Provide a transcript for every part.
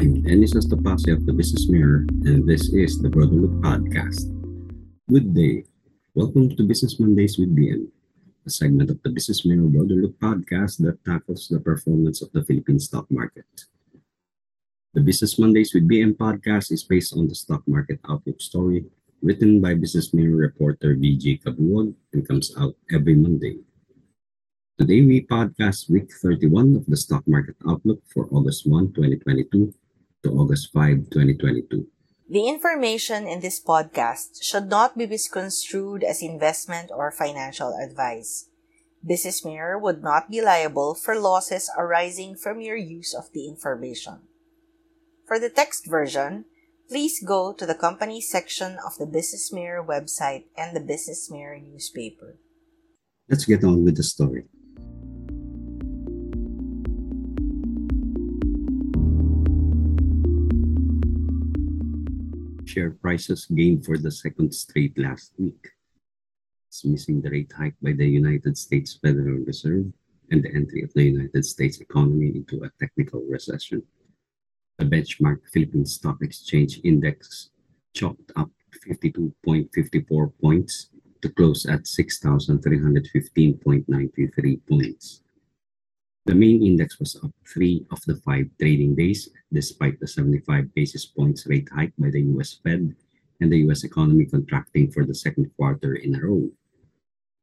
I'm Dennis Estopace of the Business Mirror, and this is the Broader Look Podcast. Good day. Welcome to Business Mondays with BM, a segment of the Business Mirror Broader Look Podcast that tackles the performance of the Philippine stock market. The Business Mondays with BM podcast is based on the stock market outlook story written by Business Mirror reporter VJ Cabuag and comes out every Monday. Today we podcast week 31 of the stock market outlook for August 1, 2022 to August 5, 2022. The information in this podcast should not be misconstrued as investment or financial advice. Business Mirror would not be liable for losses arising from your use of the information. For the text version, please go to the company section of the Business Mirror website and the Business Mirror newspaper. Let's get on with the story. Share prices gained for the second straight last week. It's missing the rate hike by the United States Federal Reserve and the entry of the United States economy into a technical recession. The benchmark Philippine Stock Exchange Index chopped up 52.54 points to close at 6,315.93 points. The main index was up three of the five trading days, despite the 75 basis points rate hike by the US Fed and the US economy contracting for the second quarter in a row.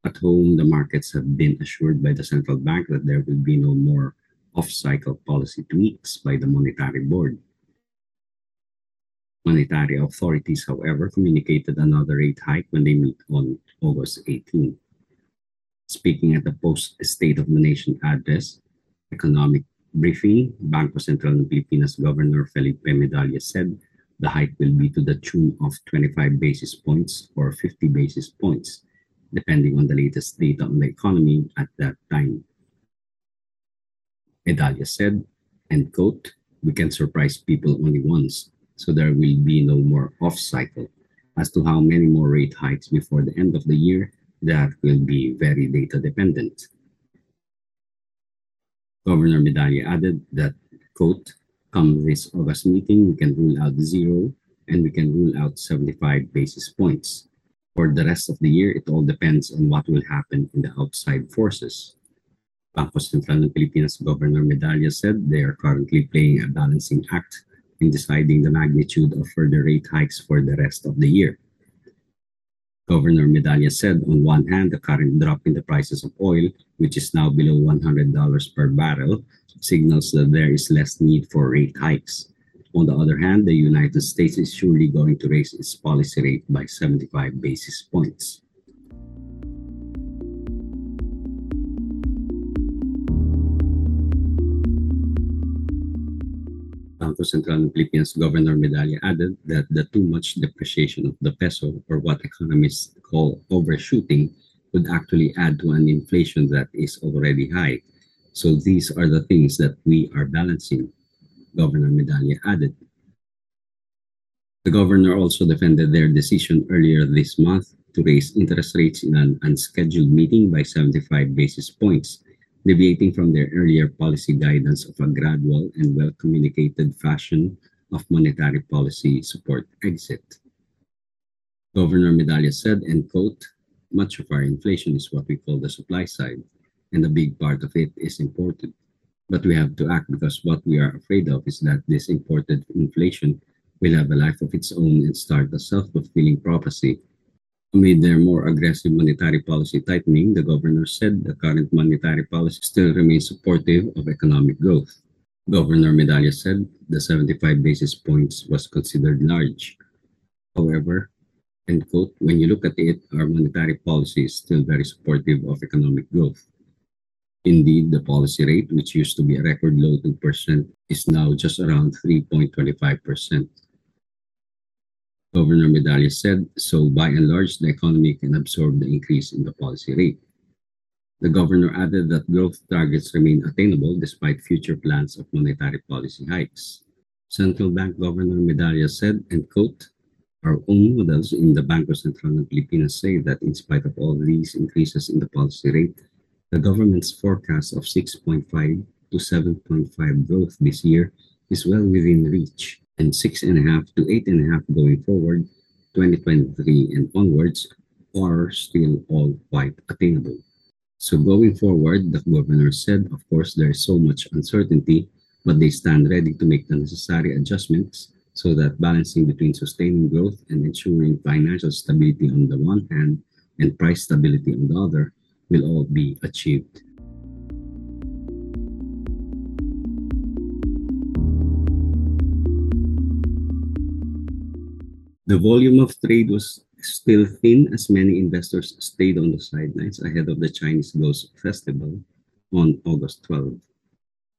At home, the markets have been assured by the central bank that there will be no more off cycle policy tweaks by the Monetary Board. Monetary authorities, however, communicated another rate hike when they meet on August 18. Speaking at the post State of the Nation address, economic briefing, Bangko Sentral ng Pilipinas Governor Felipe Medalla said the hike will be to the tune of 25 basis points or 50 basis points, depending on the latest data on the economy at that time. Medalla said, and quote, we can surprise people only once, so there will be no more off cycle. As to how many more rate hikes before the end of the year, that will be very data dependent. Governor Medalla added that, quote, come this August meeting, we can rule out zero and we can rule out 75 basis points. For the rest of the year, it all depends on what will happen in the outside forces. Bangko Sentral ng Pilipinas Governor Medalla said they are currently playing a balancing act in deciding the magnitude of further rate hikes for the rest of the year. Governor Medalla said on one hand, the current drop in the prices of oil, which is now below $100 per barrel, signals that there is less need for rate hikes. On the other hand, the United States is surely going to raise its policy rate by 75 basis points. Bangko Sentral ng Philippines Governor Medalla added that the too much depreciation of the peso, or what economists call overshooting, would actually add to an inflation that is already high. So these are the things that we are balancing, Governor Medalla added. The governor also defended their decision earlier this month to raise interest rates in an unscheduled meeting by 75 basis points deviating from their earlier policy guidance of a gradual and well-communicated fashion of monetary policy support exit. Governor Medalla said, and quote, much of our inflation is what we call the supply side, and a big part of it is imported. But we have to act because what we are afraid of is that this imported inflation will have a life of its own and start a self-fulfilling prophecy Amid their more aggressive monetary policy tightening, the governor said the current monetary policy still remains supportive of economic growth. Governor Medalla said the 75 basis points was considered large. However, end quote, when you look at it, our monetary policy is still very supportive of economic growth. Indeed, the policy rate, which used to be a record low 2%, is now just around 3.25%. Governor Medalla said, so by and large, the economy can absorb the increase in the policy rate. The governor added that growth targets remain attainable despite future plans of monetary policy hikes. Central Bank Governor Medalla said, and quote, our own models in the Bangko Sentral ng Pilipinas say that in spite of all these increases in the policy rate, the government's forecast of 6.5 to 7.5 growth this year is well within reach, and 6.5 to 8.5 going forward, 2023 and onwards, are still all quite attainable. So going forward, the governor said, of course, there is so much uncertainty, but they stand ready to make the necessary adjustments so that balancing between sustaining growth and ensuring financial stability on the one hand and price stability on the other will all be achieved. The volume of trade was still thin as many investors stayed on the sidelines ahead of the Chinese Ghost Festival on August 12.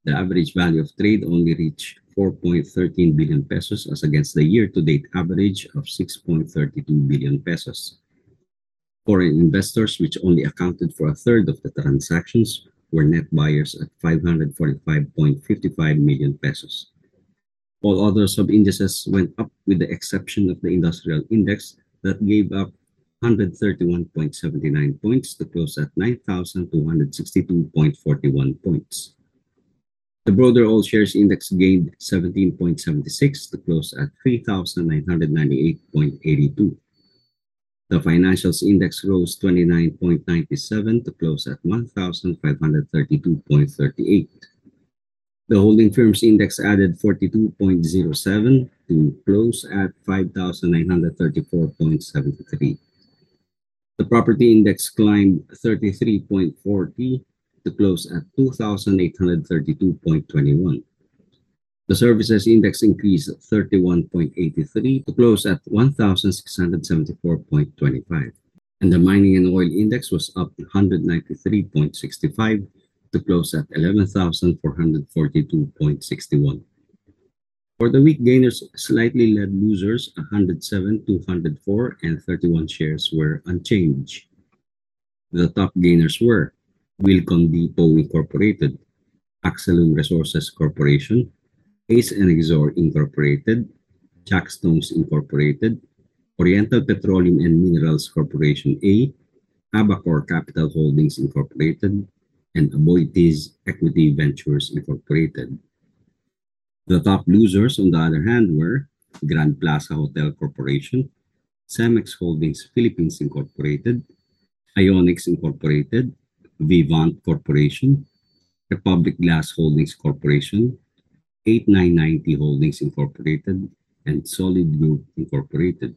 The average value of trade only reached 4.13 billion pesos as against the year-to-date average of 6.32 billion pesos. Foreign investors, which only accounted for a third of the transactions, were net buyers at 545.55 million pesos. All other sub-indices went up with the exception of the industrial index that gave up 131.79 points to close at 9,262.41 points. The broader all shares index gained 17.76 to close at 3,998.82. The financials index rose 29.97 to close at 1,532.38. The holding firms index added 42.07 to close at 5,934.73. The property index climbed 33.40 to close at 2,832.21. The services index increased 31.83 to close at 1,674.25. And the mining and oil index was up 193.65 to close at 11,442.61. For the week, gainers slightly led losers 107, 204, and 31 shares were unchanged. The top gainers were Wilcon Depot Incorporated, Axalum Resources Corporation, ACE Enexor Incorporated, Jackstones Incorporated, Oriental Petroleum and Minerals Corporation A, Abacore Capital Holdings Incorporated, and Aboitiz Equity Ventures Incorporated. The top losers, on the other hand, were Grand Plaza Hotel Corporation, Cemex Holdings Philippines Incorporated, Ionics Incorporated, Vivant Corporation, Republic Glass Holdings Corporation, 8990 Holdings Incorporated, and Solid Group Incorporated.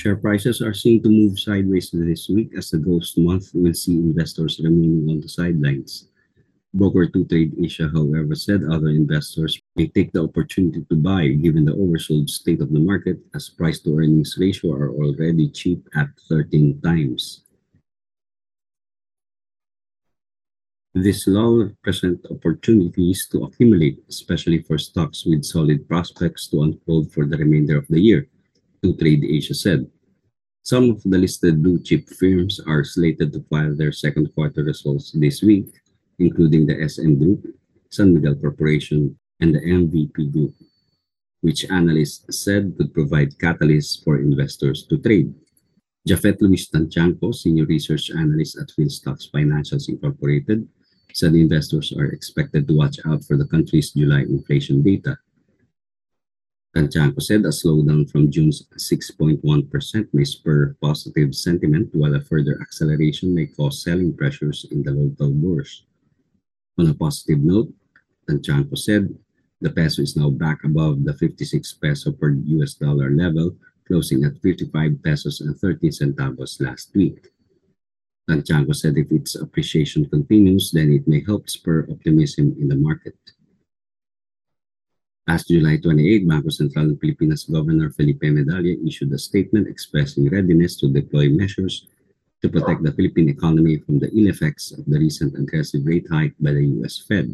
Share prices are seen to move sideways this week as the ghost month will see investors remaining on the sidelines. Broker 2 Trade Asia, however, said other investors may take the opportunity to buy given the oversold state of the market as price to earnings ratio are already cheap at 13 times. This lull present opportunities to accumulate, especially for stocks with solid prospects to unfold for the remainder of the year 2 Trade Asia said. Some of the listed blue chip firms are slated to file their second quarter results this week, including the SM Group, San Miguel Corporation, and the MVP Group, which analysts said could provide catalysts for investors to trade. Japhet Louis Tantiangco, senior research analyst at Philstocks Financials Incorporated, said investors are expected to watch out for the country's July inflation data Tantiangco said a slowdown from June's 6.1% may spur positive sentiment, while a further acceleration may cause selling pressures in the local bourse. On a positive note, Tantiangco said the peso is now back above the 56 peso per US dollar level, closing at 55 pesos and 13 centavos last week. Tantiangco said if its appreciation continues, then it may help spur optimism in the market. As July 28, Bangko Sentral ng Pilipinas Governor Felipe Medalla issued a statement expressing readiness to deploy measures to protect the Philippine economy from the ill effects of the recent aggressive rate hike by the U.S. Fed.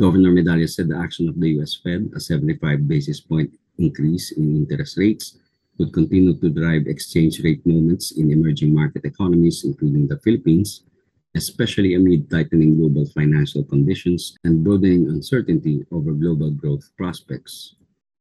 Governor Medalla said the action of the U.S. Fed, a 75 basis point increase in interest rates, would continue to drive exchange rate movements in emerging market economies, including the Philippines, especially amid tightening global financial conditions and broadening uncertainty over global growth prospects.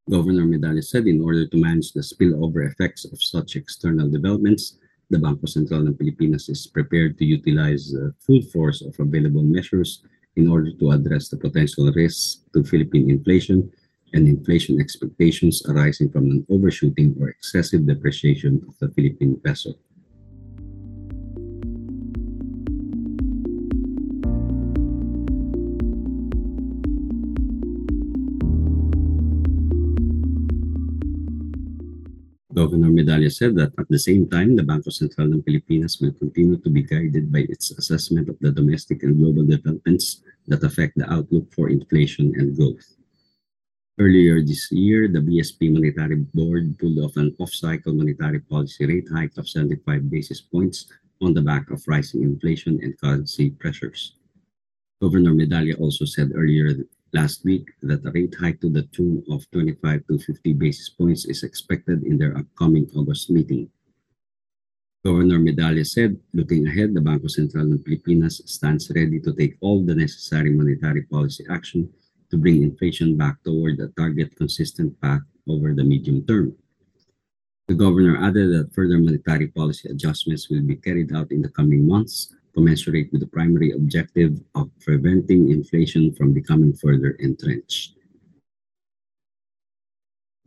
Governor Medalla said in order to manage the spillover effects of such external developments, the Bangko Sentral ng Pilipinas is prepared to utilize the full force of available measures in order to address the potential risks to Philippine inflation and inflation expectations arising from an overshooting or excessive depreciation of the Philippine peso. Governor Medalla said that at the same time, the Bangko Sentral ng Pilipinas will continue to be guided by its assessment of the domestic and global developments that affect the outlook for inflation and growth. Earlier this year, the BSP Monetary Board pulled off an off-cycle monetary policy rate hike of 75 basis points on the back of rising inflation and currency pressures. Governor Medalla also said earlier last week that a rate hike to the tune of 25 to 50 basis points is expected in their upcoming August meeting. Governor Medalla said, looking ahead, the Bangko Sentral ng Pilipinas stands ready to take all the necessary monetary policy action to bring inflation back toward a target consistent path over the medium term. The governor added that further monetary policy adjustments will be carried out in the coming months commensurate with the primary objective of preventing inflation from becoming further entrenched.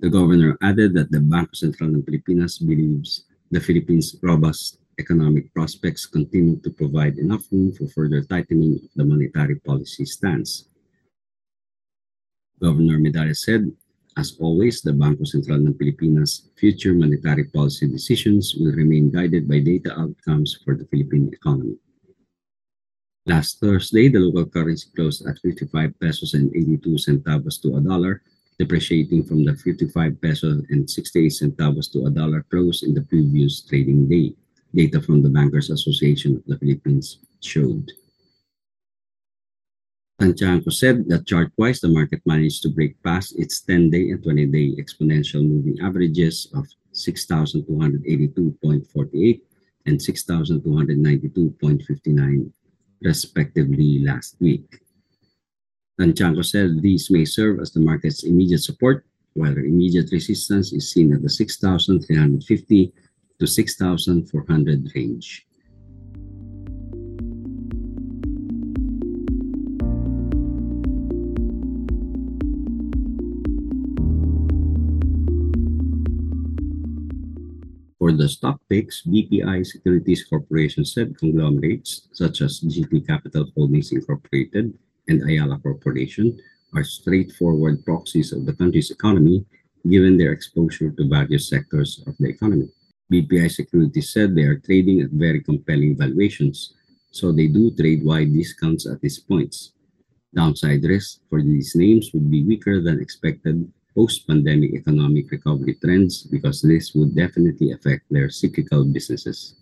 The governor added that the Bangko Sentral ng Pilipinas believes the Philippines' robust economic prospects continue to provide enough room for further tightening of the monetary policy stance. Governor Medalla said, as always, the Bangko Sentral ng Pilipinas' future monetary policy decisions will remain guided by data outcomes for the Philippine economy. Last Thursday, the local currency closed at 55 pesos and 82 centavos to a dollar, depreciating from the 55 pesos and 68 centavos to a dollar close in the previous trading day. Data from the Bankers Association of the Philippines showed. Santiago said that chart-wise, the market managed to break past its 10-day and 20-day exponential moving averages of 6,282.48 and 6,292.59 respectively last week. Santiago said these may serve as the market's immediate support, while immediate resistance is seen at the 6,350 to 6,400 range. The stock picks, BPI Securities Corporation said conglomerates such as GT Capital Holdings Incorporated and Ayala Corporation are straightforward proxies of the country's economy given their exposure to various sectors of the economy. BPI Securities said they are trading at very compelling valuations, so they do trade wide discounts at these points. Downside risk for these names would be weaker than expected post-pandemic economic recovery trends because this would definitely affect their cyclical businesses.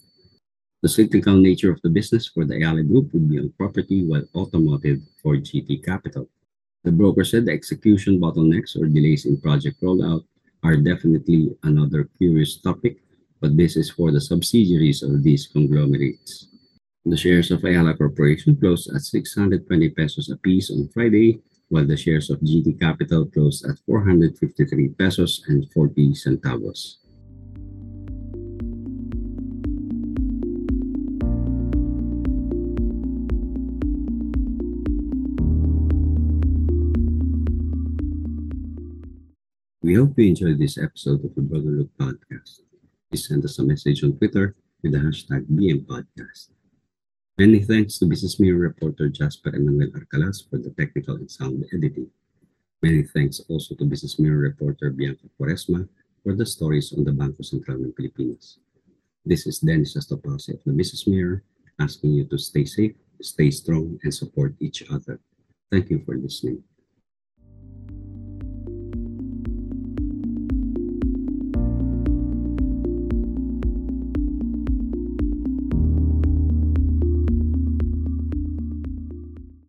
The cyclical nature of the business for the Ayala Group would be on property while automotive for GT Capital. The broker said the execution bottlenecks or delays in project rollout are definitely another curious topic, but this is for the subsidiaries of these conglomerates. The shares of Ayala Corporation closed at 620 pesos apiece on Friday, while the shares of GT Capital closed at 453 pesos and 40 centavos. We hope you enjoyed this episode of the Broader Look podcast. Please send us a message on Twitter with the hashtag BMPodcast. Many thanks to Business Mirror reporter Jasper Emmanuel Arcalas for the technical and sound editing. Many thanks also to Business Mirror reporter Bianca Quaresma for the stories on the Bangko Sentral ng Pilipinas. This is Dennis Astopase of the Business Mirror asking you to stay safe, stay strong, and support each other. Thank you for listening.